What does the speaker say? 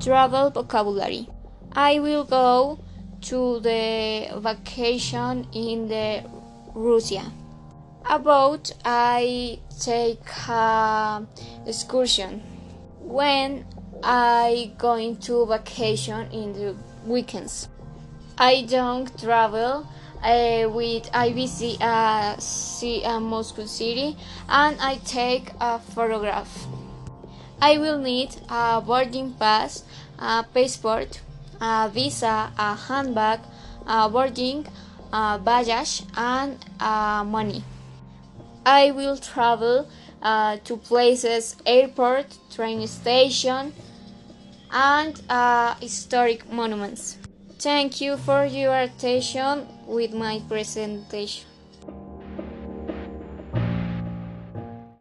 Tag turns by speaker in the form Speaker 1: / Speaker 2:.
Speaker 1: Travel vocabulary. I will go to the vacation in the Russia. About I take a excursion. When I going to vacation in the weekends. I don't travel uh, with I visit uh, see, uh, Moscow City and I take a photograph. I will need a boarding pass, a passport, a visa, a handbag, a boarding, a baggage, and money. I will travel uh, to places, airport, train station, and uh, historic monuments. Thank you for your attention with my presentation.